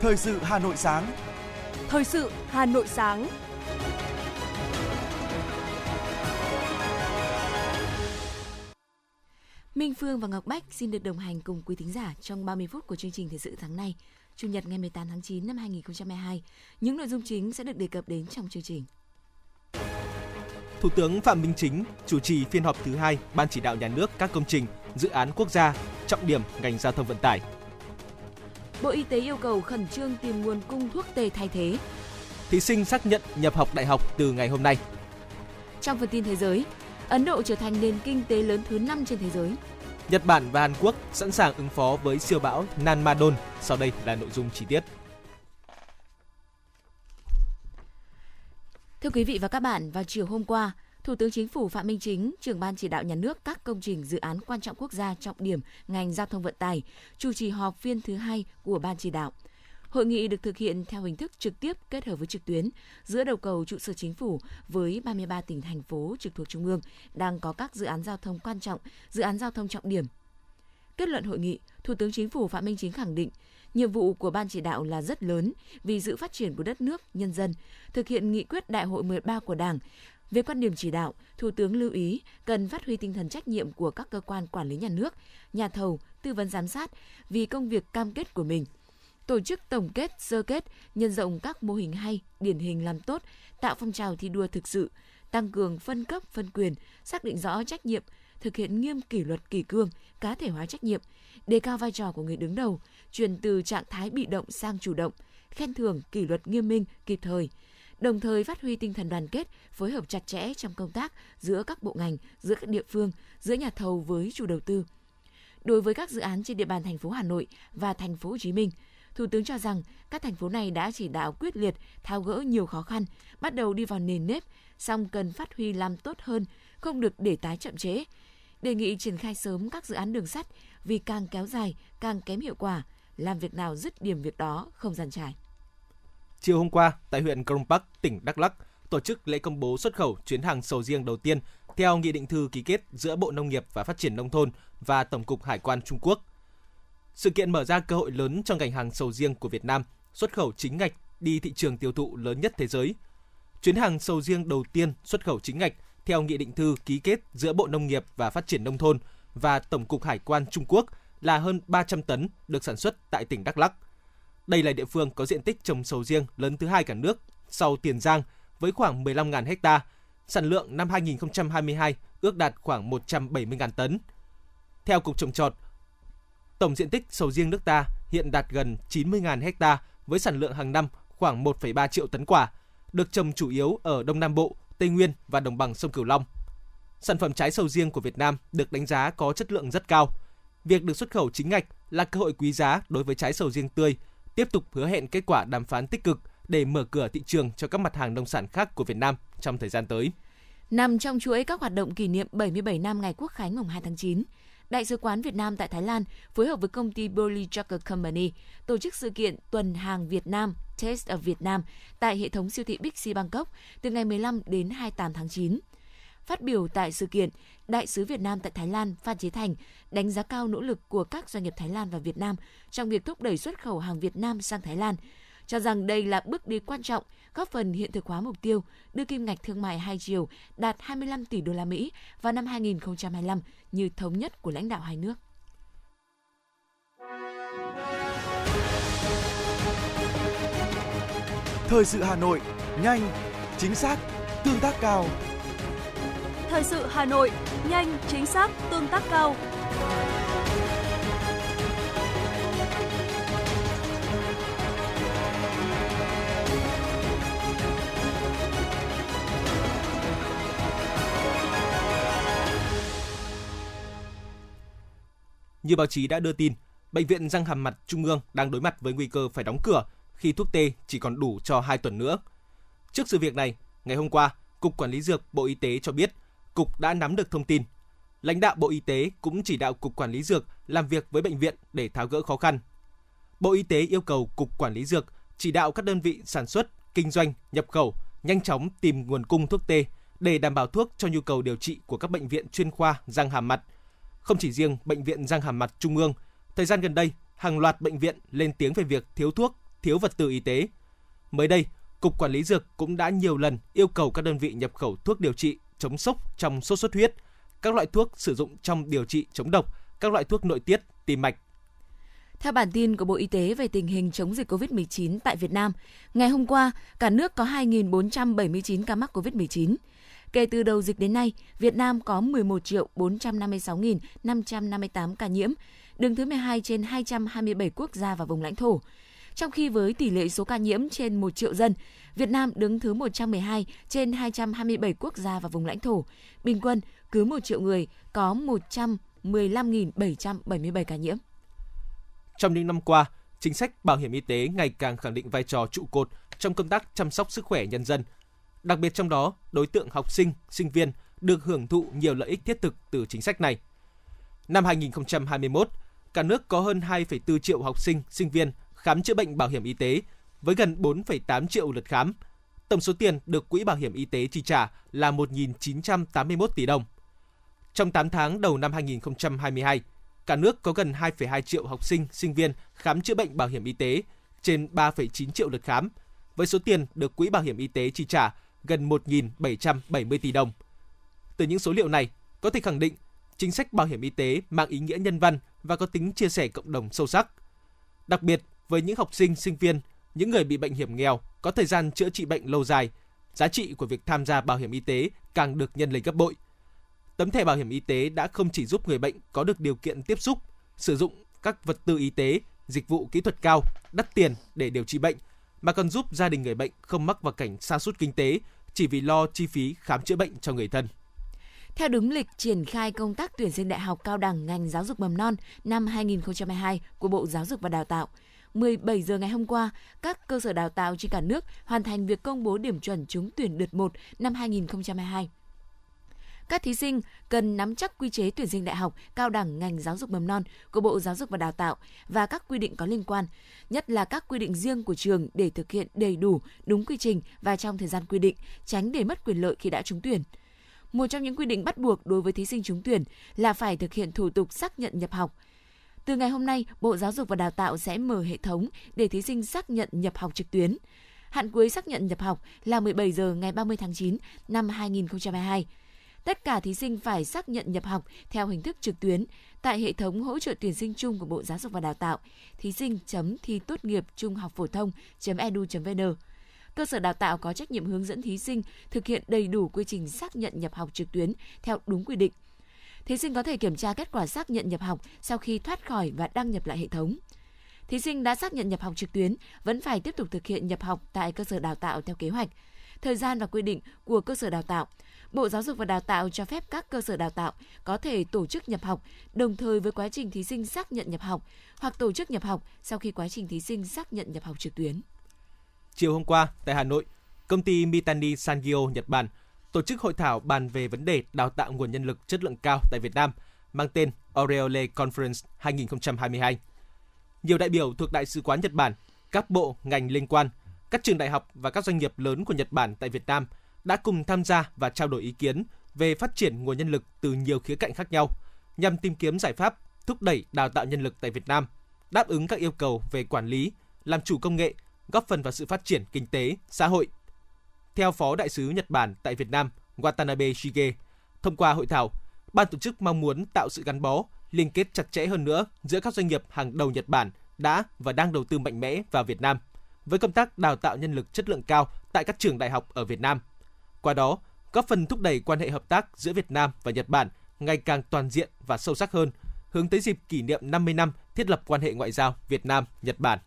Thời sự Hà Nội sáng. Thời sự Hà Nội sáng. Minh Phương và Ngọc Bách xin được đồng hành cùng quý thính giả trong 30 phút của chương trình Thời sự tháng này, Chủ nhật ngày 18 tháng 9 năm 2022. Những nội dung chính sẽ được đề cập đến trong chương trình. Thủ tướng Phạm Minh Chính chủ trì phiên họp thứ hai Ban chỉ đạo nhà nước các công trình, dự án quốc gia, trọng điểm ngành giao thông vận tải. Bộ Y tế yêu cầu khẩn trương tìm nguồn cung thuốc tê thay thế. Thí sinh xác nhận nhập học đại học từ ngày hôm nay. Trong phần tin thế giới, Ấn Độ trở thành nền kinh tế lớn thứ 5 trên thế giới. Nhật Bản và Hàn Quốc sẵn sàng ứng phó với siêu bão Nanmadon. Sau đây là nội dung chi tiết. Thưa quý vị và các bạn, vào chiều hôm qua, Thủ tướng Chính phủ Phạm Minh Chính, trưởng ban chỉ đạo nhà nước các công trình dự án quan trọng quốc gia trọng điểm ngành giao thông vận tải, chủ trì họp phiên thứ hai của ban chỉ đạo. Hội nghị được thực hiện theo hình thức trực tiếp kết hợp với trực tuyến giữa đầu cầu trụ sở chính phủ với 33 tỉnh thành phố trực thuộc trung ương đang có các dự án giao thông quan trọng, dự án giao thông trọng điểm. Kết luận hội nghị, Thủ tướng Chính phủ Phạm Minh Chính khẳng định Nhiệm vụ của ban chỉ đạo là rất lớn vì sự phát triển của đất nước, nhân dân, thực hiện nghị quyết đại hội 13 của Đảng. Về quan điểm chỉ đạo, Thủ tướng lưu ý cần phát huy tinh thần trách nhiệm của các cơ quan quản lý nhà nước, nhà thầu, tư vấn giám sát vì công việc cam kết của mình. Tổ chức tổng kết, sơ kết, nhân rộng các mô hình hay, điển hình làm tốt, tạo phong trào thi đua thực sự, tăng cường phân cấp, phân quyền, xác định rõ trách nhiệm, thực hiện nghiêm kỷ luật kỷ cương, cá thể hóa trách nhiệm, đề cao vai trò của người đứng đầu, chuyển từ trạng thái bị động sang chủ động, khen thưởng kỷ luật nghiêm minh, kịp thời, đồng thời phát huy tinh thần đoàn kết, phối hợp chặt chẽ trong công tác giữa các bộ ngành, giữa các địa phương, giữa nhà thầu với chủ đầu tư. Đối với các dự án trên địa bàn thành phố Hà Nội và thành phố Hồ Chí Minh, Thủ tướng cho rằng các thành phố này đã chỉ đạo quyết liệt tháo gỡ nhiều khó khăn, bắt đầu đi vào nền nếp, song cần phát huy làm tốt hơn, không được để tái chậm trễ. Đề nghị triển khai sớm các dự án đường sắt vì càng kéo dài càng kém hiệu quả, làm việc nào dứt điểm việc đó không dàn trải. Chiều hôm qua, tại huyện Krông Bắc, tỉnh Đắk Lắk, tổ chức lễ công bố xuất khẩu chuyến hàng sầu riêng đầu tiên theo nghị định thư ký kết giữa Bộ Nông nghiệp và Phát triển Nông thôn và Tổng cục Hải quan Trung Quốc. Sự kiện mở ra cơ hội lớn cho ngành hàng sầu riêng của Việt Nam, xuất khẩu chính ngạch đi thị trường tiêu thụ lớn nhất thế giới. Chuyến hàng sầu riêng đầu tiên xuất khẩu chính ngạch theo nghị định thư ký kết giữa Bộ Nông nghiệp và Phát triển Nông thôn và Tổng cục Hải quan Trung Quốc là hơn 300 tấn được sản xuất tại tỉnh Đắk Lắk. Đây là địa phương có diện tích trồng sầu riêng lớn thứ hai cả nước sau Tiền Giang với khoảng 15.000 ha. Sản lượng năm 2022 ước đạt khoảng 170.000 tấn. Theo Cục Trồng Trọt, tổng diện tích sầu riêng nước ta hiện đạt gần 90.000 ha với sản lượng hàng năm khoảng 1,3 triệu tấn quả, được trồng chủ yếu ở Đông Nam Bộ, Tây Nguyên và đồng bằng sông Cửu Long. Sản phẩm trái sầu riêng của Việt Nam được đánh giá có chất lượng rất cao. Việc được xuất khẩu chính ngạch là cơ hội quý giá đối với trái sầu riêng tươi, tiếp tục hứa hẹn kết quả đàm phán tích cực để mở cửa thị trường cho các mặt hàng nông sản khác của Việt Nam trong thời gian tới. Nằm trong chuỗi các hoạt động kỷ niệm 77 năm ngày Quốc khánh mùng 2 tháng 9, Đại sứ quán Việt Nam tại Thái Lan phối hợp với công ty Burley Joker Company tổ chức sự kiện tuần hàng Việt Nam Taste of Vietnam tại hệ thống siêu thị Big C Bangkok từ ngày 15 đến 28 tháng 9. Phát biểu tại sự kiện, Đại sứ Việt Nam tại Thái Lan Phan Chí Thành đánh giá cao nỗ lực của các doanh nghiệp Thái Lan và Việt Nam trong việc thúc đẩy xuất khẩu hàng Việt Nam sang Thái Lan, cho rằng đây là bước đi quan trọng góp phần hiện thực hóa mục tiêu đưa kim ngạch thương mại hai chiều đạt 25 tỷ đô la Mỹ vào năm 2025 như thống nhất của lãnh đạo hai nước. Thời sự Hà Nội, nhanh, chính xác, tương tác cao. Thời sự Hà Nội, nhanh, chính xác, tương tác cao. Như báo chí đã đưa tin, Bệnh viện răng hàm mặt Trung ương đang đối mặt với nguy cơ phải đóng cửa khi thuốc tê chỉ còn đủ cho 2 tuần nữa. Trước sự việc này, ngày hôm qua, Cục Quản lý Dược Bộ Y tế cho biết, Cục đã nắm được thông tin. Lãnh đạo Bộ Y tế cũng chỉ đạo Cục Quản lý Dược làm việc với bệnh viện để tháo gỡ khó khăn. Bộ Y tế yêu cầu Cục Quản lý Dược chỉ đạo các đơn vị sản xuất, kinh doanh, nhập khẩu nhanh chóng tìm nguồn cung thuốc tê để đảm bảo thuốc cho nhu cầu điều trị của các bệnh viện chuyên khoa răng hàm mặt – không chỉ riêng bệnh viện răng hàm mặt Trung ương, thời gian gần đây, hàng loạt bệnh viện lên tiếng về việc thiếu thuốc thiếu vật tư y tế. Mới đây, Cục Quản lý Dược cũng đã nhiều lần yêu cầu các đơn vị nhập khẩu thuốc điều trị chống sốc trong sốt xuất huyết, các loại thuốc sử dụng trong điều trị chống độc, các loại thuốc nội tiết, tim mạch. Theo bản tin của Bộ Y tế về tình hình chống dịch COVID-19 tại Việt Nam, ngày hôm qua, cả nước có 2.479 ca mắc COVID-19. Kể từ đầu dịch đến nay, Việt Nam có 11.456.558 ca nhiễm, đứng thứ 12 trên 227 quốc gia và vùng lãnh thổ. Trong khi với tỷ lệ số ca nhiễm trên 1 triệu dân, Việt Nam đứng thứ 112 trên 227 quốc gia và vùng lãnh thổ. Bình quân, cứ 1 triệu người có 115.777 ca nhiễm. Trong những năm qua, chính sách bảo hiểm y tế ngày càng khẳng định vai trò trụ cột trong công tác chăm sóc sức khỏe nhân dân. Đặc biệt trong đó, đối tượng học sinh, sinh viên được hưởng thụ nhiều lợi ích thiết thực từ chính sách này. Năm 2021, cả nước có hơn 2,4 triệu học sinh, sinh viên khám chữa bệnh bảo hiểm y tế với gần 4,8 triệu lượt khám. Tổng số tiền được Quỹ Bảo hiểm Y tế chi trả là 1.981 tỷ đồng. Trong 8 tháng đầu năm 2022, cả nước có gần 2,2 triệu học sinh, sinh viên khám chữa bệnh bảo hiểm y tế, trên 3,9 triệu lượt khám, với số tiền được Quỹ Bảo hiểm Y tế chi trả gần 1.770 tỷ đồng. Từ những số liệu này, có thể khẳng định chính sách bảo hiểm y tế mang ý nghĩa nhân văn và có tính chia sẻ cộng đồng sâu sắc. Đặc biệt, với những học sinh, sinh viên, những người bị bệnh hiểm nghèo có thời gian chữa trị bệnh lâu dài, giá trị của việc tham gia bảo hiểm y tế càng được nhân lên gấp bội. Tấm thẻ bảo hiểm y tế đã không chỉ giúp người bệnh có được điều kiện tiếp xúc, sử dụng các vật tư y tế, dịch vụ kỹ thuật cao, đắt tiền để điều trị bệnh, mà còn giúp gia đình người bệnh không mắc vào cảnh sa sút kinh tế chỉ vì lo chi phí khám chữa bệnh cho người thân. Theo đúng lịch triển khai công tác tuyển sinh đại học cao đẳng ngành giáo dục mầm non năm 2022 của Bộ Giáo dục và Đào tạo, 17 giờ ngày hôm qua, các cơ sở đào tạo trên cả nước hoàn thành việc công bố điểm chuẩn trúng tuyển đợt 1 năm 2022. Các thí sinh cần nắm chắc quy chế tuyển sinh đại học, cao đẳng ngành giáo dục mầm non của Bộ Giáo dục và Đào tạo và các quy định có liên quan, nhất là các quy định riêng của trường để thực hiện đầy đủ, đúng quy trình và trong thời gian quy định, tránh để mất quyền lợi khi đã trúng tuyển. Một trong những quy định bắt buộc đối với thí sinh trúng tuyển là phải thực hiện thủ tục xác nhận nhập học. Từ ngày hôm nay, Bộ Giáo dục và Đào tạo sẽ mở hệ thống để thí sinh xác nhận nhập học trực tuyến. Hạn cuối xác nhận nhập học là 17 giờ ngày 30 tháng 9 năm 2022 tất cả thí sinh phải xác nhận nhập học theo hình thức trực tuyến tại hệ thống hỗ trợ tuyển sinh chung của Bộ Giáo dục và Đào tạo, thí sinh chấm thi tốt nghiệp trung học phổ thông edu.vn. Cơ sở đào tạo có trách nhiệm hướng dẫn thí sinh thực hiện đầy đủ quy trình xác nhận nhập học trực tuyến theo đúng quy định. Thí sinh có thể kiểm tra kết quả xác nhận nhập học sau khi thoát khỏi và đăng nhập lại hệ thống. Thí sinh đã xác nhận nhập học trực tuyến vẫn phải tiếp tục thực hiện nhập học tại cơ sở đào tạo theo kế hoạch, thời gian và quy định của cơ sở đào tạo – Bộ Giáo dục và Đào tạo cho phép các cơ sở đào tạo có thể tổ chức nhập học đồng thời với quá trình thí sinh xác nhận nhập học hoặc tổ chức nhập học sau khi quá trình thí sinh xác nhận nhập học trực tuyến. Chiều hôm qua tại Hà Nội, công ty Mitani Sangyo Nhật Bản tổ chức hội thảo bàn về vấn đề đào tạo nguồn nhân lực chất lượng cao tại Việt Nam mang tên Aureole Conference 2022. Nhiều đại biểu thuộc Đại sứ quán Nhật Bản, các bộ, ngành liên quan, các trường đại học và các doanh nghiệp lớn của Nhật Bản tại Việt Nam – đã cùng tham gia và trao đổi ý kiến về phát triển nguồn nhân lực từ nhiều khía cạnh khác nhau nhằm tìm kiếm giải pháp thúc đẩy đào tạo nhân lực tại Việt Nam, đáp ứng các yêu cầu về quản lý, làm chủ công nghệ, góp phần vào sự phát triển kinh tế, xã hội. Theo Phó Đại sứ Nhật Bản tại Việt Nam Watanabe Shige, thông qua hội thảo, ban tổ chức mong muốn tạo sự gắn bó, liên kết chặt chẽ hơn nữa giữa các doanh nghiệp hàng đầu Nhật Bản đã và đang đầu tư mạnh mẽ vào Việt Nam với công tác đào tạo nhân lực chất lượng cao tại các trường đại học ở Việt Nam – qua đó, góp phần thúc đẩy quan hệ hợp tác giữa Việt Nam và Nhật Bản ngày càng toàn diện và sâu sắc hơn, hướng tới dịp kỷ niệm 50 năm thiết lập quan hệ ngoại giao Việt Nam Nhật Bản.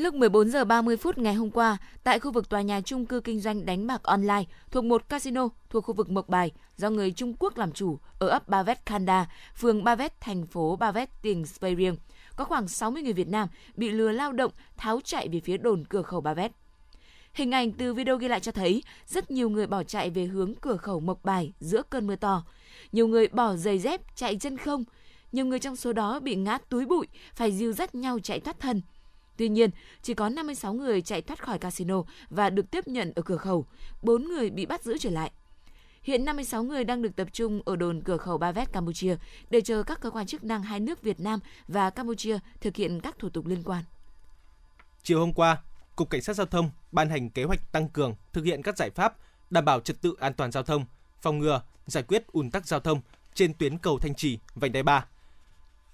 Lúc 14 giờ 30 phút ngày hôm qua, tại khu vực tòa nhà trung cư kinh doanh đánh bạc online thuộc một casino thuộc khu vực Mộc Bài do người Trung Quốc làm chủ ở ấp Ba Vét Kanda, phường Ba Vét, thành phố Ba Vét, tỉnh Svay Riêng, có khoảng 60 người Việt Nam bị lừa lao động tháo chạy về phía đồn cửa khẩu Ba Vét. Hình ảnh từ video ghi lại cho thấy rất nhiều người bỏ chạy về hướng cửa khẩu Mộc Bài giữa cơn mưa to. Nhiều người bỏ giày dép chạy chân không. Nhiều người trong số đó bị ngã túi bụi, phải dìu dắt nhau chạy thoát thân. Tuy nhiên, chỉ có 56 người chạy thoát khỏi casino và được tiếp nhận ở cửa khẩu, 4 người bị bắt giữ trở lại. Hiện 56 người đang được tập trung ở đồn cửa khẩu Ba Vét, Campuchia để chờ các cơ quan chức năng hai nước Việt Nam và Campuchia thực hiện các thủ tục liên quan. chiều hôm qua, Cục Cảnh sát Giao thông ban hành kế hoạch tăng cường thực hiện các giải pháp đảm bảo trật tự an toàn giao thông, phòng ngừa, giải quyết ùn tắc giao thông trên tuyến cầu Thanh Trì, vành đai 3.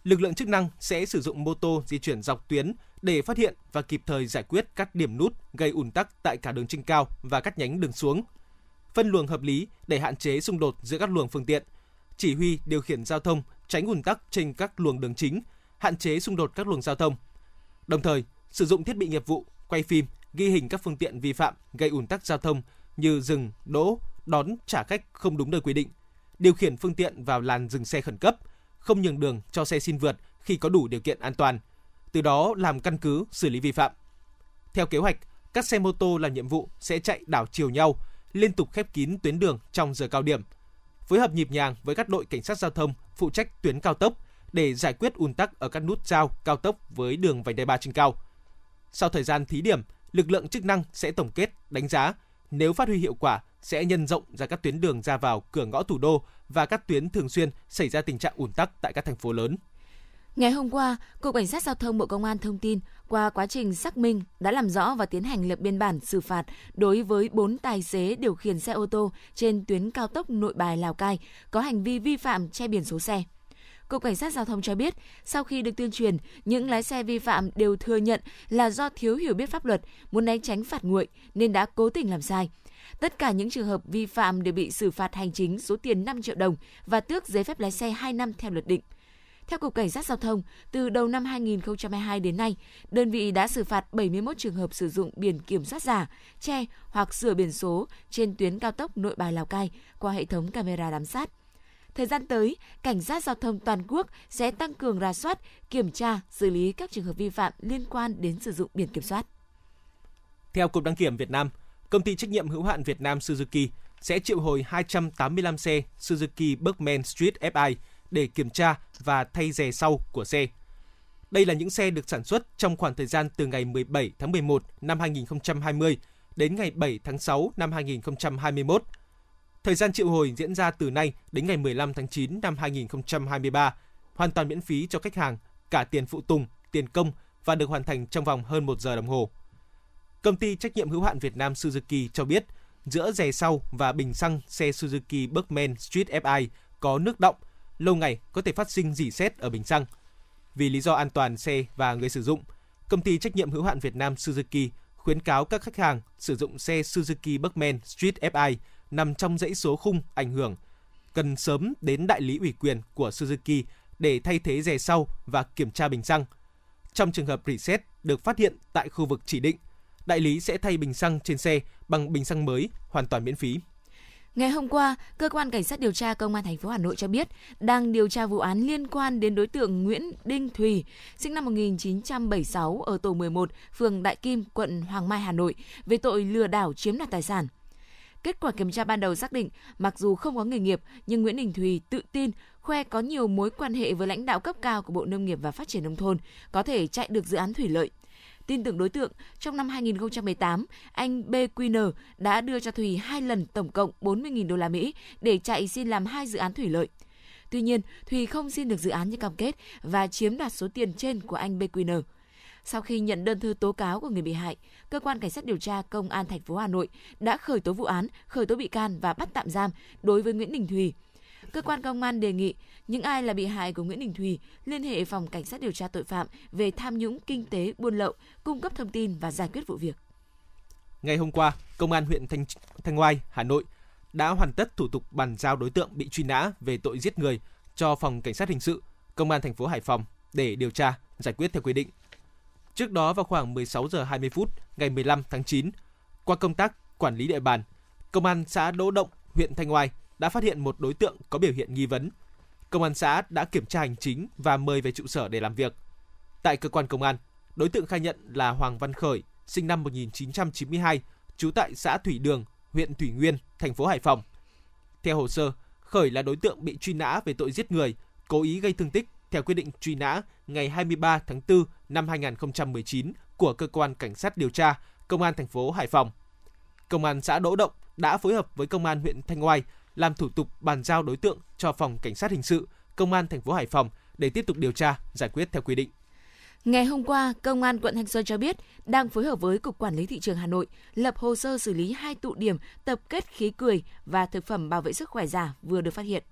Lực lượng chức năng sẽ sử dụng mô tô di chuyển dọc tuyến để phát hiện và kịp thời giải quyết các điểm nút gây ùn tắc tại cả đường trên cao và các nhánh đường xuống. Phân luồng hợp lý để hạn chế xung đột giữa các luồng phương tiện. Chỉ huy điều khiển giao thông tránh ùn tắc trên các luồng đường chính, hạn chế xung đột các luồng giao thông. Đồng thời, sử dụng thiết bị nghiệp vụ, quay phim, ghi hình các phương tiện vi phạm gây ùn tắc giao thông như dừng, đỗ, đón trả khách không đúng nơi quy định, điều khiển phương tiện vào làn dừng xe khẩn cấp, không nhường đường cho xe xin vượt khi có đủ điều kiện an toàn, từ đó làm căn cứ xử lý vi phạm. Theo kế hoạch, các xe mô tô làm nhiệm vụ sẽ chạy đảo chiều nhau, liên tục khép kín tuyến đường trong giờ cao điểm, phối hợp nhịp nhàng với các đội cảnh sát giao thông phụ trách tuyến cao tốc để giải quyết ùn tắc ở các nút giao cao tốc với đường vành đai ba trên cao. Sau thời gian thí điểm, lực lượng chức năng sẽ tổng kết, đánh giá, nếu phát huy hiệu quả sẽ nhân rộng ra các tuyến đường ra vào cửa ngõ thủ đô và các tuyến thường xuyên xảy ra tình trạng ùn tắc tại các thành phố lớn. Ngày hôm qua, Cục Cảnh sát Giao thông Bộ Công an thông tin qua quá trình xác minh đã làm rõ và tiến hành lập biên bản xử phạt đối với 4 tài xế điều khiển xe ô tô trên tuyến cao tốc Nội Bài Lào Cai có hành vi vi phạm che biển số xe. Cục Cảnh sát Giao thông cho biết, sau khi được tuyên truyền, những lái xe vi phạm đều thừa nhận là do thiếu hiểu biết pháp luật, muốn né tránh phạt nguội nên đã cố tình làm sai. Tất cả những trường hợp vi phạm đều bị xử phạt hành chính số tiền 5 triệu đồng và tước giấy phép lái xe 2 năm theo luật định. Theo Cục Cảnh sát Giao thông, từ đầu năm 2022 đến nay, đơn vị đã xử phạt 71 trường hợp sử dụng biển kiểm soát giả, che hoặc sửa biển số trên tuyến cao tốc Nội Bài Lào Cai qua hệ thống camera giám sát. Thời gian tới, Cảnh sát Giao thông toàn quốc sẽ tăng cường ra soát, kiểm tra, xử lý các trường hợp vi phạm liên quan đến sử dụng biển kiểm soát. Theo Cục Đăng kiểm Việt Nam, công ty trách nhiệm hữu hạn Việt Nam Suzuki sẽ triệu hồi 285 xe Suzuki Bergman Street FI để kiểm tra và thay rè sau của xe. Đây là những xe được sản xuất trong khoảng thời gian từ ngày 17 tháng 11 năm 2020 đến ngày 7 tháng 6 năm 2021. Thời gian triệu hồi diễn ra từ nay đến ngày 15 tháng 9 năm 2023, hoàn toàn miễn phí cho khách hàng, cả tiền phụ tùng, tiền công và được hoàn thành trong vòng hơn 1 giờ đồng hồ. Công ty trách nhiệm hữu hạn Việt Nam Suzuki cho biết, giữa rè sau và bình xăng xe Suzuki Berkman Street FI có nước động, lâu ngày có thể phát sinh dỉ sét ở bình xăng. Vì lý do an toàn xe và người sử dụng, công ty trách nhiệm hữu hạn Việt Nam Suzuki khuyến cáo các khách hàng sử dụng xe Suzuki Berkman Street FI nằm trong dãy số khung ảnh hưởng cần sớm đến đại lý ủy quyền của Suzuki để thay thế rè sau và kiểm tra bình xăng. Trong trường hợp reset được phát hiện tại khu vực chỉ định, đại lý sẽ thay bình xăng trên xe bằng bình xăng mới hoàn toàn miễn phí. Ngày hôm qua, cơ quan cảnh sát điều tra công an thành phố Hà Nội cho biết đang điều tra vụ án liên quan đến đối tượng Nguyễn Đinh Thùy, sinh năm 1976 ở tổ 11, phường Đại Kim, quận Hoàng Mai, Hà Nội về tội lừa đảo chiếm đoạt tài sản. Kết quả kiểm tra ban đầu xác định, mặc dù không có nghề nghiệp, nhưng Nguyễn Đình Thùy tự tin khoe có nhiều mối quan hệ với lãnh đạo cấp cao của Bộ Nông nghiệp và Phát triển Nông thôn, có thể chạy được dự án thủy lợi. Tin tưởng đối tượng, trong năm 2018, anh BQN đã đưa cho Thùy hai lần tổng cộng 40.000 đô la Mỹ để chạy xin làm hai dự án thủy lợi. Tuy nhiên, Thùy không xin được dự án như cam kết và chiếm đoạt số tiền trên của anh BQN. Sau khi nhận đơn thư tố cáo của người bị hại, cơ quan cảnh sát điều tra công an thành phố Hà Nội đã khởi tố vụ án, khởi tố bị can và bắt tạm giam đối với Nguyễn Đình Thùy. Cơ quan công an đề nghị những ai là bị hại của Nguyễn Đình Thùy liên hệ phòng cảnh sát điều tra tội phạm về tham nhũng kinh tế buôn lậu, cung cấp thông tin và giải quyết vụ việc. Ngày hôm qua, Công an huyện Thanh Thanh Oai, Hà Nội đã hoàn tất thủ tục bàn giao đối tượng bị truy nã về tội giết người cho phòng cảnh sát hình sự Công an thành phố Hải Phòng để điều tra, giải quyết theo quy định. Trước đó vào khoảng 16 giờ 20 phút ngày 15 tháng 9, qua công tác quản lý địa bàn, Công an xã Đỗ Động, huyện Thanh Oai đã phát hiện một đối tượng có biểu hiện nghi vấn. Công an xã đã kiểm tra hành chính và mời về trụ sở để làm việc. Tại cơ quan công an, đối tượng khai nhận là Hoàng Văn Khởi, sinh năm 1992, trú tại xã Thủy Đường, huyện Thủy Nguyên, thành phố Hải Phòng. Theo hồ sơ, Khởi là đối tượng bị truy nã về tội giết người, cố ý gây thương tích theo quyết định truy nã ngày 23 tháng 4 năm 2019 của cơ quan cảnh sát điều tra Công an thành phố Hải Phòng. Công an xã Đỗ Động đã phối hợp với Công an huyện Thanh Oai làm thủ tục bàn giao đối tượng cho phòng cảnh sát hình sự Công an thành phố Hải Phòng để tiếp tục điều tra, giải quyết theo quy định. Ngày hôm qua, Công an quận Thanh Xuân cho biết đang phối hợp với Cục Quản lý Thị trường Hà Nội lập hồ sơ xử lý hai tụ điểm tập kết khí cười và thực phẩm bảo vệ sức khỏe giả vừa được phát hiện.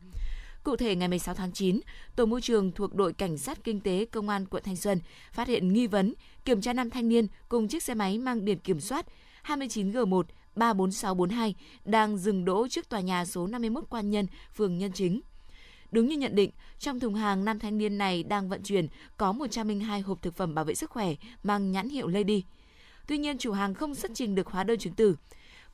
Cụ thể, ngày 16 tháng 9, Tổ môi trường thuộc đội Cảnh sát Kinh tế Công an quận Thanh Xuân phát hiện nghi vấn kiểm tra năm thanh niên cùng chiếc xe máy mang biển kiểm soát 29G1 34642 đang dừng đỗ trước tòa nhà số 51 Quan Nhân, phường Nhân Chính. Đúng như nhận định, trong thùng hàng nam thanh niên này đang vận chuyển có 102 hộp thực phẩm bảo vệ sức khỏe mang nhãn hiệu Lady. Tuy nhiên, chủ hàng không xuất trình được hóa đơn chứng từ.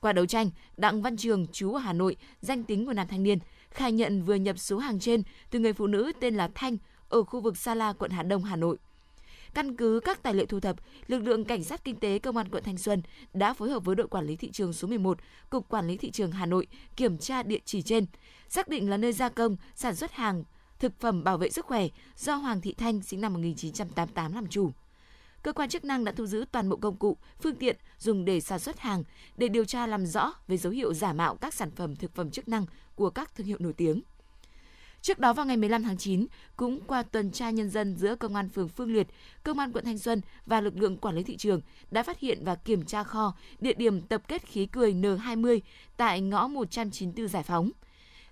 Qua đấu tranh, Đặng Văn Trường, chú ở Hà Nội, danh tính của nam thanh niên, khai nhận vừa nhập số hàng trên từ người phụ nữ tên là Thanh ở khu vực Sa La, quận Hà Đông, Hà Nội. Căn cứ các tài liệu thu thập, lực lượng cảnh sát kinh tế công an quận Thanh Xuân đã phối hợp với đội quản lý thị trường số 11, cục quản lý thị trường Hà Nội kiểm tra địa chỉ trên, xác định là nơi gia công, sản xuất hàng thực phẩm bảo vệ sức khỏe do Hoàng Thị Thanh sinh năm 1988 làm chủ. Cơ quan chức năng đã thu giữ toàn bộ công cụ, phương tiện dùng để sản xuất hàng để điều tra làm rõ về dấu hiệu giả mạo các sản phẩm thực phẩm chức năng của các thương hiệu nổi tiếng. Trước đó vào ngày 15 tháng 9, cũng qua tuần tra nhân dân giữa Công an phường Phương Liệt, Công an quận Thanh Xuân và lực lượng quản lý thị trường đã phát hiện và kiểm tra kho, địa điểm tập kết khí cười N20 tại ngõ 194 Giải Phóng.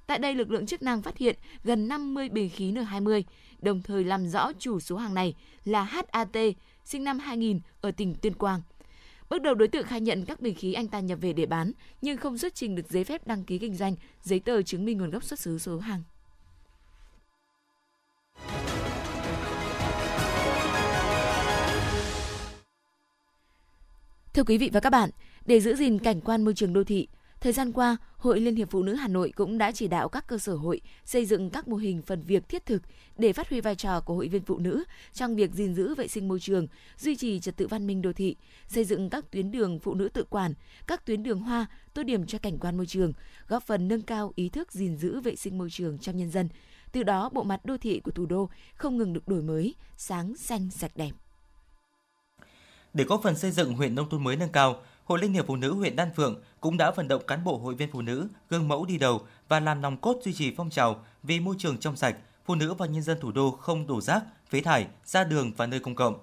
Tại đây, lực lượng chức năng phát hiện gần 50 bình khí N20, đồng thời làm rõ chủ số hàng này là HAT, sinh năm 2000 ở tỉnh Tuyên Quang. Bước đầu đối tượng khai nhận các bình khí anh ta nhập về để bán, nhưng không xuất trình được giấy phép đăng ký kinh doanh, giấy tờ chứng minh nguồn gốc xuất xứ số hàng. Thưa quý vị và các bạn, để giữ gìn cảnh quan môi trường đô thị, thời gian qua, Hội Liên hiệp Phụ nữ Hà Nội cũng đã chỉ đạo các cơ sở hội xây dựng các mô hình phần việc thiết thực để phát huy vai trò của hội viên phụ nữ trong việc gìn giữ vệ sinh môi trường, duy trì trật tự văn minh đô thị, xây dựng các tuyến đường phụ nữ tự quản, các tuyến đường hoa, tô điểm cho cảnh quan môi trường, góp phần nâng cao ý thức gìn giữ vệ sinh môi trường trong nhân dân. Từ đó, bộ mặt đô thị của thủ đô không ngừng được đổi mới, sáng, xanh, sạch đẹp. Để góp phần xây dựng huyện nông thôn mới nâng cao, Hội Liên hiệp Phụ nữ huyện Đan Phượng cũng đã vận động cán bộ hội viên phụ nữ gương mẫu đi đầu và làm nòng cốt duy trì phong trào vì môi trường trong sạch, phụ nữ và nhân dân thủ đô không đổ rác, phế thải ra đường và nơi công cộng.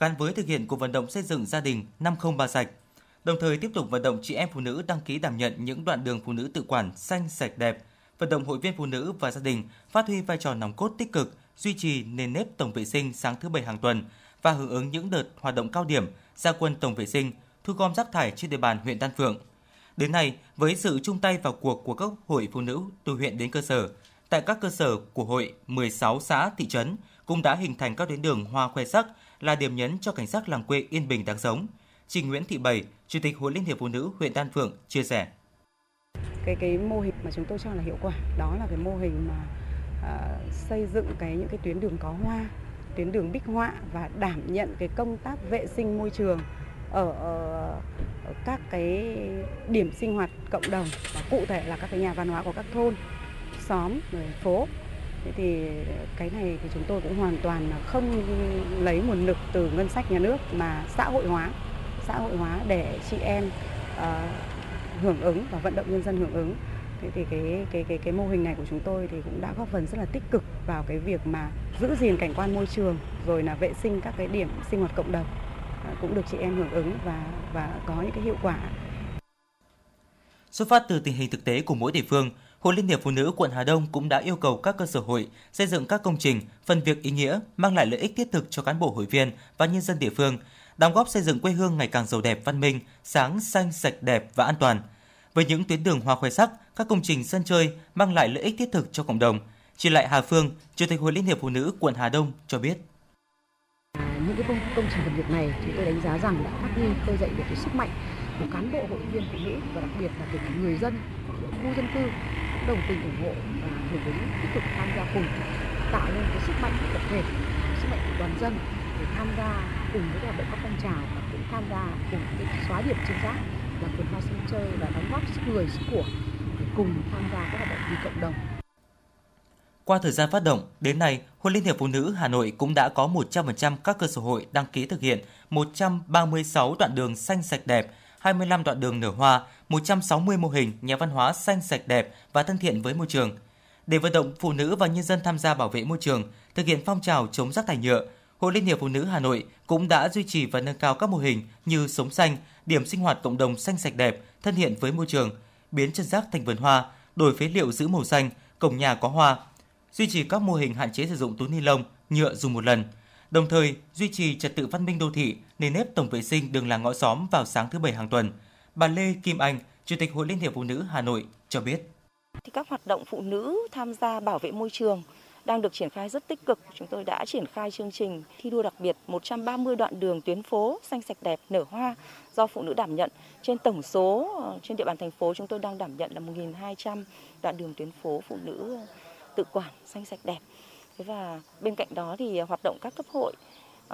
Gắn với thực hiện cuộc vận động xây dựng gia đình 503 sạch, đồng thời tiếp tục vận động chị em phụ nữ đăng ký đảm nhận những đoạn đường phụ nữ tự quản xanh sạch đẹp, vận động hội viên phụ nữ và gia đình phát huy vai trò nòng cốt tích cực, duy trì nền nếp tổng vệ sinh sáng thứ bảy hàng tuần và hưởng ứng những đợt hoạt động cao điểm gia quân tổng vệ sinh, thu gom rác thải trên địa bàn huyện Đan Phượng. Đến nay, với sự chung tay vào cuộc của các hội phụ nữ từ huyện đến cơ sở, tại các cơ sở của hội 16 xã thị trấn cũng đã hình thành các tuyến đường hoa khoe sắc là điểm nhấn cho cảnh sắc làng quê yên bình đáng sống. Chị Nguyễn Thị Bảy, Chủ tịch Hội Liên hiệp Phụ nữ huyện Đan Phượng chia sẻ. Cái cái mô hình mà chúng tôi cho là hiệu quả đó là cái mô hình mà à, xây dựng cái những cái tuyến đường có hoa, tuyến đường bích họa và đảm nhận cái công tác vệ sinh môi trường ở, ở các cái điểm sinh hoạt cộng đồng và cụ thể là các cái nhà văn hóa của các thôn, xóm, rồi phố. Thế thì cái này thì chúng tôi cũng hoàn toàn là không lấy nguồn lực từ ngân sách nhà nước mà xã hội hóa, xã hội hóa để chị em uh, hưởng ứng và vận động nhân dân hưởng ứng. Thế thì cái cái cái cái mô hình này của chúng tôi thì cũng đã góp phần rất là tích cực vào cái việc mà giữ gìn cảnh quan môi trường rồi là vệ sinh các cái điểm sinh hoạt cộng đồng à, cũng được chị em hưởng ứng và và có những cái hiệu quả. Xuất phát từ tình hình thực tế của mỗi địa phương, Hội Liên hiệp Phụ nữ quận Hà Đông cũng đã yêu cầu các cơ sở hội xây dựng các công trình, phần việc ý nghĩa mang lại lợi ích thiết thực cho cán bộ hội viên và nhân dân địa phương, đóng góp xây dựng quê hương ngày càng giàu đẹp văn minh, sáng xanh sạch đẹp và an toàn. Với những tuyến đường hoa khoe sắc, các công trình sân chơi mang lại lợi ích thiết thực cho cộng đồng. Chị Lại Hà Phương, Chủ tịch Hội Liên hiệp Phụ nữ quận Hà Đông cho biết. À, những cái công, công trình phần việc này chúng tôi đánh giá rằng đã phát huy khơi dậy được cái sức mạnh của cán bộ hội viên phụ nữ và đặc biệt là kể cả người dân khu dân cư đồng tình ủng hộ và hưởng ứng tích cực tham gia cùng tạo nên cái sức mạnh của tập thể sức mạnh của toàn dân để tham gia cùng với hoạt động các phong trào và cũng tham gia cùng cái xóa điểm trên rác là vườn hoa sân chơi và đóng góp sức người sức của để cùng tham gia các hoạt động vì cộng đồng qua thời gian phát động, đến nay, Hội Liên hiệp Phụ nữ Hà Nội cũng đã có 100% các cơ sở hội đăng ký thực hiện 136 đoạn đường xanh sạch đẹp, 25 đoạn đường nở hoa, 160 mô hình nhà văn hóa xanh sạch đẹp và thân thiện với môi trường. Để vận động phụ nữ và nhân dân tham gia bảo vệ môi trường, thực hiện phong trào chống rác thải nhựa, Hội Liên hiệp Phụ nữ Hà Nội cũng đã duy trì và nâng cao các mô hình như sống xanh, điểm sinh hoạt cộng đồng xanh sạch đẹp, thân thiện với môi trường, biến chân rác thành vườn hoa, đổi phế liệu giữ màu xanh, cổng nhà có hoa, duy trì các mô hình hạn chế sử dụng túi ni lông, nhựa dùng một lần, đồng thời duy trì trật tự văn minh đô thị, nền nếp tổng vệ sinh đường làng ngõ xóm vào sáng thứ bảy hàng tuần. Bà Lê Kim Anh, Chủ tịch Hội Liên hiệp Phụ nữ Hà Nội cho biết. Thì các hoạt động phụ nữ tham gia bảo vệ môi trường đang được triển khai rất tích cực. Chúng tôi đã triển khai chương trình thi đua đặc biệt 130 đoạn đường tuyến phố xanh sạch đẹp nở hoa do phụ nữ đảm nhận. Trên tổng số ờ, trên địa bàn thành phố chúng tôi đang đảm nhận là 1.200 đoạn đường tuyến phố phụ nữ tự quản xanh sạch đẹp. Thế và bên cạnh đó thì à, hoạt động các cấp hội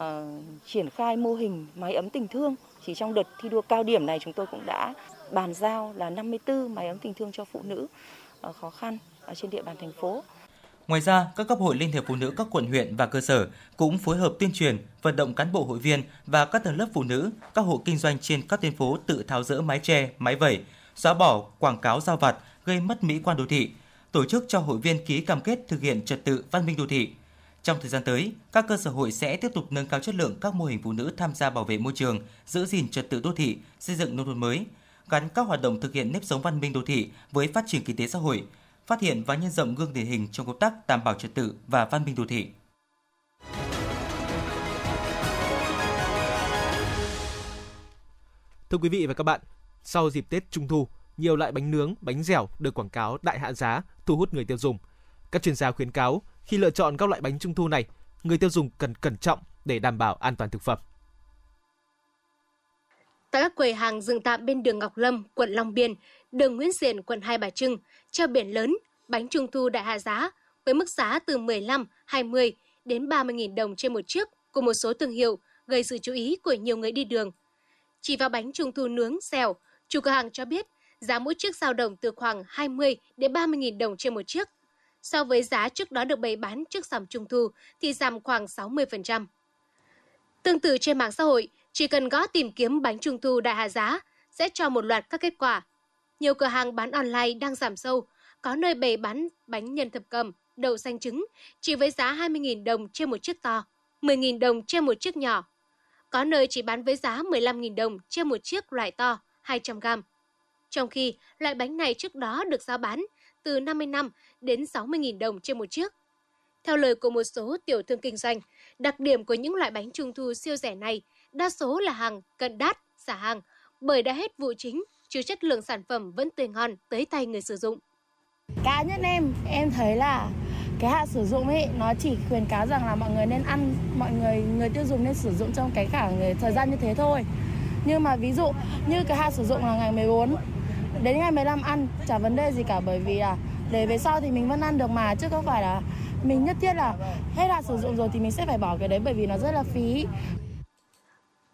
uh, triển khai mô hình máy ấm tình thương. Chỉ trong đợt thi đua cao điểm này chúng tôi cũng đã bàn giao là 54 máy ấm tình thương cho phụ nữ uh, khó khăn ở trên địa bàn thành phố. Ngoài ra, các cấp hội Liên hiệp Phụ nữ các quận huyện và cơ sở cũng phối hợp tuyên truyền, vận động cán bộ hội viên và các tầng lớp phụ nữ, các hộ kinh doanh trên các tuyến phố tự tháo rỡ mái che, mái vẩy, xóa bỏ quảng cáo giao vặt gây mất mỹ quan đô thị, tổ chức cho hội viên ký cam kết thực hiện trật tự văn minh đô thị. Trong thời gian tới, các cơ sở hội sẽ tiếp tục nâng cao chất lượng các mô hình phụ nữ tham gia bảo vệ môi trường, giữ gìn trật tự đô thị, xây dựng nông thôn mới, gắn các hoạt động thực hiện nếp sống văn minh đô thị với phát triển kinh tế xã hội, phát hiện và nhân rộng gương điển hình trong công tác đảm bảo trật tự và văn minh đô thị. Thưa quý vị và các bạn, sau dịp Tết Trung thu, nhiều loại bánh nướng, bánh dẻo được quảng cáo đại hạ giá, thu hút người tiêu dùng. Các chuyên gia khuyến cáo khi lựa chọn các loại bánh trung thu này, người tiêu dùng cần cẩn trọng để đảm bảo an toàn thực phẩm. Tại các quầy hàng dừng tạm bên đường Ngọc Lâm, quận Long Biên, đường Nguyễn Xiển, quận Hai Bà Trưng, treo biển lớn, bánh trung thu đại hạ giá với mức giá từ 15, 20 đến 30.000 đồng trên một chiếc của một số thương hiệu gây sự chú ý của nhiều người đi đường. Chỉ vào bánh trung thu nướng xèo, chủ cửa hàng cho biết giá mỗi chiếc dao động từ khoảng 20 đến 30.000 đồng trên một chiếc. So với giá trước đó được bày bán trước sầm trung thu thì giảm khoảng 60%. Tương tự trên mạng xã hội, chỉ cần gõ tìm kiếm bánh trung thu đại hạ giá sẽ cho một loạt các kết quả. Nhiều cửa hàng bán online đang giảm sâu, có nơi bày bán bánh nhân thập cầm, đậu xanh trứng chỉ với giá 20.000 đồng trên một chiếc to, 10.000 đồng trên một chiếc nhỏ. Có nơi chỉ bán với giá 15.000 đồng trên một chiếc loại to, 200 gram. Trong khi loại bánh này trước đó được giao bán từ 55 đến 60.000 đồng trên một chiếc. Theo lời của một số tiểu thương kinh doanh, đặc điểm của những loại bánh trung thu siêu rẻ này đa số là hàng cận đắt, giả hàng, bởi đã hết vụ chính, chứ chất lượng sản phẩm vẫn tươi ngon tới tay người sử dụng. Cá nhân em, em thấy là cái hạn sử dụng ấy nó chỉ khuyến cáo rằng là mọi người nên ăn, mọi người người tiêu dùng nên sử dụng trong cái khoảng thời gian như thế thôi. Nhưng mà ví dụ như cái hạn sử dụng là ngày 14 đến ngày 15 ăn chả vấn đề gì cả bởi vì là để về sau thì mình vẫn ăn được mà chứ không phải là mình nhất thiết là hết hạn sử dụng rồi thì mình sẽ phải bỏ cái đấy bởi vì nó rất là phí.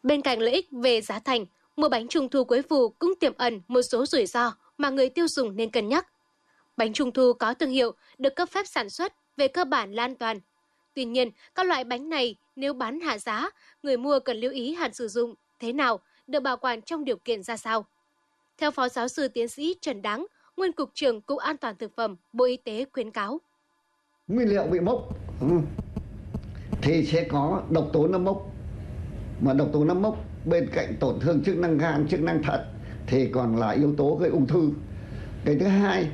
Bên cạnh lợi ích về giá thành, mua bánh trung thu cuối vụ cũng tiềm ẩn một số rủi ro mà người tiêu dùng nên cân nhắc. Bánh trung thu có thương hiệu, được cấp phép sản xuất, về cơ bản là an toàn. Tuy nhiên, các loại bánh này nếu bán hạ giá, người mua cần lưu ý hạn sử dụng thế nào, được bảo quản trong điều kiện ra sao. Theo Phó Giáo sư Tiến sĩ Trần Đáng, Nguyên Cục trưởng Cục An toàn Thực phẩm, Bộ Y tế khuyến cáo. Nguyên liệu bị mốc ừ. thì sẽ có độc tố nấm mốc. Mà độc tố nấm mốc bên cạnh tổn thương chức năng gan, chức năng thận thì còn là yếu tố gây ung thư. Cái thứ hai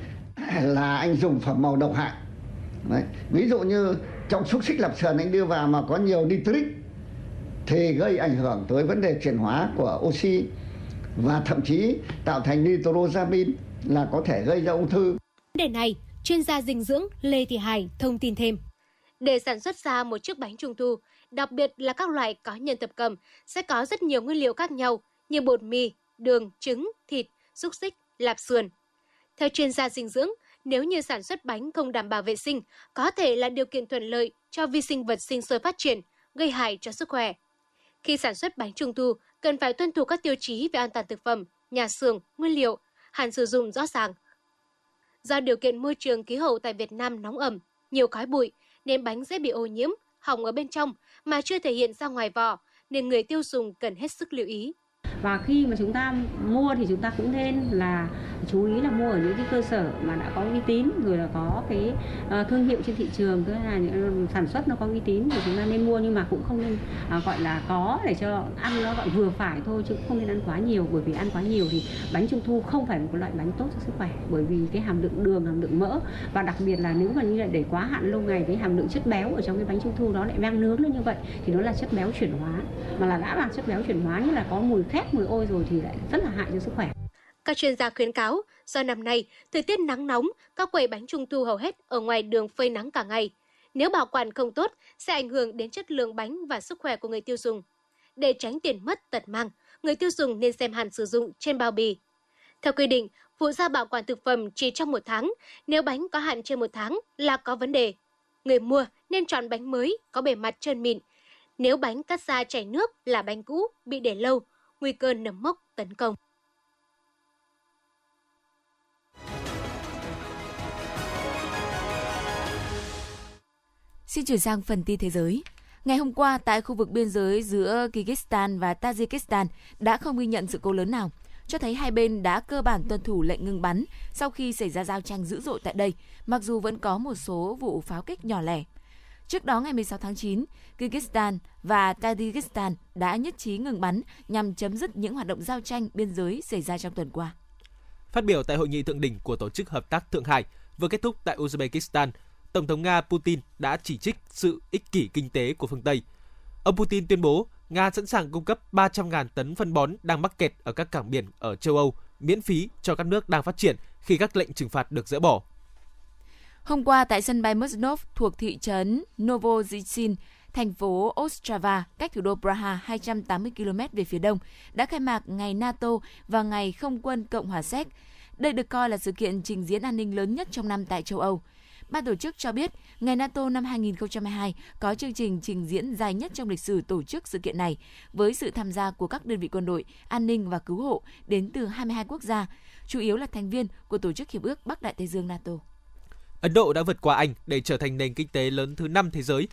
là anh dùng phẩm màu độc hại. Đấy. Ví dụ như trong xúc xích lạp sườn anh đưa vào mà có nhiều nitric thì gây ảnh hưởng tới vấn đề chuyển hóa của oxy và thậm chí tạo thành nitrosamin là có thể gây ra ung thư. Vấn đề này, chuyên gia dinh dưỡng Lê Thị Hải thông tin thêm. Để sản xuất ra một chiếc bánh trung thu, đặc biệt là các loại có nhân thập cầm, sẽ có rất nhiều nguyên liệu khác nhau như bột mì, đường, trứng, thịt, xúc xích, lạp sườn. Theo chuyên gia dinh dưỡng, nếu như sản xuất bánh không đảm bảo vệ sinh, có thể là điều kiện thuận lợi cho vi sinh vật sinh sôi phát triển, gây hại cho sức khỏe. Khi sản xuất bánh trung thu, cần phải tuân thủ các tiêu chí về an toàn thực phẩm, nhà xưởng, nguyên liệu, hạn sử dụng rõ ràng. Do điều kiện môi trường khí hậu tại Việt Nam nóng ẩm, nhiều khói bụi, nên bánh dễ bị ô nhiễm, hỏng ở bên trong mà chưa thể hiện ra ngoài vỏ, nên người tiêu dùng cần hết sức lưu ý. Và khi mà chúng ta mua thì chúng ta cũng nên là chú ý là mua ở những cái cơ sở mà đã có uy tín rồi là có cái uh, thương hiệu trên thị trường tức là những ờ, sản xuất nó có uy tín thì chúng ta nên mua nhưng mà cũng không nên uh, gọi là có để cho ăn nó gọi vừa phải thôi chứ không nên ăn quá nhiều. Bởi vì ăn quá nhiều thì bánh trung thu không phải một loại bánh tốt cho sức khỏe bởi vì cái hàm lượng đường hàm lượng mỡ và đặc biệt là nếu mà như vậy để quá hạn lâu ngày cái hàm lượng chất béo ở trong cái bánh trung thu đó lại đang nướng lên như vậy thì nó là chất béo chuyển hóa. Mà là đã là chất béo chuyển hóa như là có mùi khét mùi ôi rồi thì lại rất là hại cho sức khỏe các chuyên gia khuyến cáo, do năm nay, thời tiết nắng nóng, các quầy bánh trung thu hầu hết ở ngoài đường phơi nắng cả ngày. Nếu bảo quản không tốt, sẽ ảnh hưởng đến chất lượng bánh và sức khỏe của người tiêu dùng. Để tránh tiền mất tật mang, người tiêu dùng nên xem hạn sử dụng trên bao bì. Theo quy định, phụ gia bảo quản thực phẩm chỉ trong một tháng, nếu bánh có hạn trên một tháng là có vấn đề. Người mua nên chọn bánh mới, có bề mặt trơn mịn. Nếu bánh cắt ra chảy nước là bánh cũ, bị để lâu, nguy cơ nấm mốc tấn công. Xin chuyển sang phần tin thế giới. Ngày hôm qua, tại khu vực biên giới giữa Kyrgyzstan và Tajikistan đã không ghi nhận sự cố lớn nào, cho thấy hai bên đã cơ bản tuân thủ lệnh ngừng bắn sau khi xảy ra giao tranh dữ dội tại đây, mặc dù vẫn có một số vụ pháo kích nhỏ lẻ. Trước đó ngày 16 tháng 9, Kyrgyzstan và Tajikistan đã nhất trí ngừng bắn nhằm chấm dứt những hoạt động giao tranh biên giới xảy ra trong tuần qua. Phát biểu tại hội nghị thượng đỉnh của Tổ chức Hợp tác Thượng Hải vừa kết thúc tại Uzbekistan, Tổng thống Nga Putin đã chỉ trích sự ích kỷ kinh tế của phương Tây. Ông Putin tuyên bố Nga sẵn sàng cung cấp 300.000 tấn phân bón đang mắc kẹt ở các cảng biển ở châu Âu miễn phí cho các nước đang phát triển khi các lệnh trừng phạt được dỡ bỏ. Hôm qua tại sân bay Musnov thuộc thị trấn Novozhichin, thành phố Ostrava, cách thủ đô Praha 280 km về phía đông, đã khai mạc Ngày NATO và Ngày Không quân Cộng hòa Séc. Đây được coi là sự kiện trình diễn an ninh lớn nhất trong năm tại châu Âu. Ban tổ chức cho biết, Ngày NATO năm 2022 có chương trình trình diễn dài nhất trong lịch sử tổ chức sự kiện này, với sự tham gia của các đơn vị quân đội, an ninh và cứu hộ đến từ 22 quốc gia, chủ yếu là thành viên của Tổ chức Hiệp ước Bắc Đại Tây Dương NATO. Ấn Độ đã vượt qua Anh để trở thành nền kinh tế lớn thứ 5 thế giới.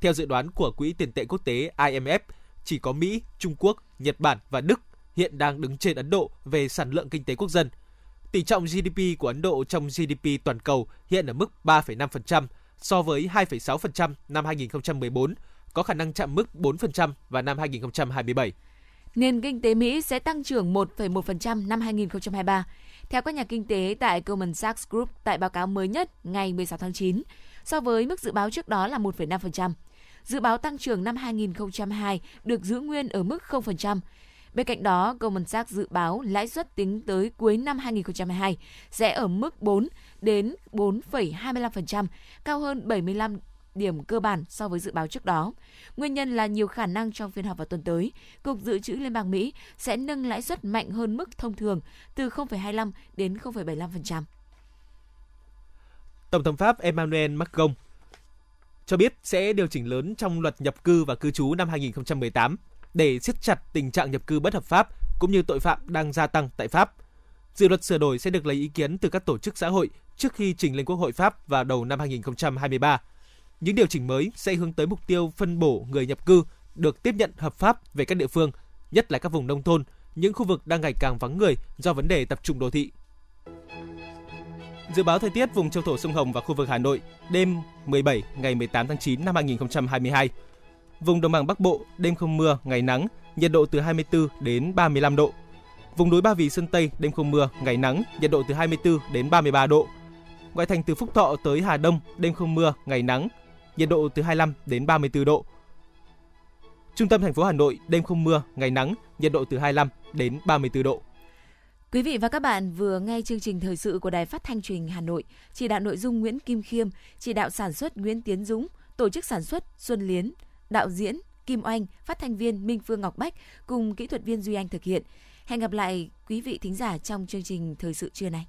Theo dự đoán của Quỹ tiền tệ quốc tế IMF, chỉ có Mỹ, Trung Quốc, Nhật Bản và Đức hiện đang đứng trên Ấn Độ về sản lượng kinh tế quốc dân – Tỷ trọng GDP của Ấn Độ trong GDP toàn cầu hiện ở mức 3,5% so với 2,6% năm 2014, có khả năng chạm mức 4% vào năm 2027. Nền kinh tế Mỹ sẽ tăng trưởng 1,1% năm 2023. Theo các nhà kinh tế tại Goldman Sachs Group tại báo cáo mới nhất ngày 16 tháng 9, so với mức dự báo trước đó là 1,5%. Dự báo tăng trưởng năm 2022 được giữ nguyên ở mức 0%, Bên cạnh đó, Goldman Sachs dự báo lãi suất tính tới cuối năm 2022 sẽ ở mức 4 đến 4,25%, cao hơn 75 điểm cơ bản so với dự báo trước đó. Nguyên nhân là nhiều khả năng trong phiên họp vào tuần tới, Cục Dự trữ Liên bang Mỹ sẽ nâng lãi suất mạnh hơn mức thông thường từ 0,25 đến 0,75%. Tổng thống Pháp Emmanuel Macron cho biết sẽ điều chỉnh lớn trong luật nhập cư và cư trú năm 2018 để siết chặt tình trạng nhập cư bất hợp pháp cũng như tội phạm đang gia tăng tại Pháp. Dự luật sửa đổi sẽ được lấy ý kiến từ các tổ chức xã hội trước khi trình lên Quốc hội Pháp vào đầu năm 2023. Những điều chỉnh mới sẽ hướng tới mục tiêu phân bổ người nhập cư được tiếp nhận hợp pháp về các địa phương, nhất là các vùng nông thôn, những khu vực đang ngày càng vắng người do vấn đề tập trung đô thị. Dự báo thời tiết vùng châu thổ sông Hồng và khu vực Hà Nội đêm 17 ngày 18 tháng 9 năm 2022 Vùng đồng bằng Bắc Bộ đêm không mưa, ngày nắng, nhiệt độ từ 24 đến 35 độ. Vùng núi Ba Vì Sơn Tây đêm không mưa, ngày nắng, nhiệt độ từ 24 đến 33 độ. Ngoại thành từ Phúc Thọ tới Hà Đông đêm không mưa, ngày nắng, nhiệt độ từ 25 đến 34 độ. Trung tâm thành phố Hà Nội đêm không mưa, ngày nắng, nhiệt độ từ 25 đến 34 độ. Quý vị và các bạn vừa nghe chương trình thời sự của Đài Phát thanh Truyền hình Hà Nội, chỉ đạo nội dung Nguyễn Kim Khiêm, chỉ đạo sản xuất Nguyễn Tiến Dũng, tổ chức sản xuất Xuân Liến đạo diễn Kim Oanh, phát thanh viên Minh Phương Ngọc Bách cùng kỹ thuật viên Duy Anh thực hiện. Hẹn gặp lại quý vị thính giả trong chương trình thời sự trưa này.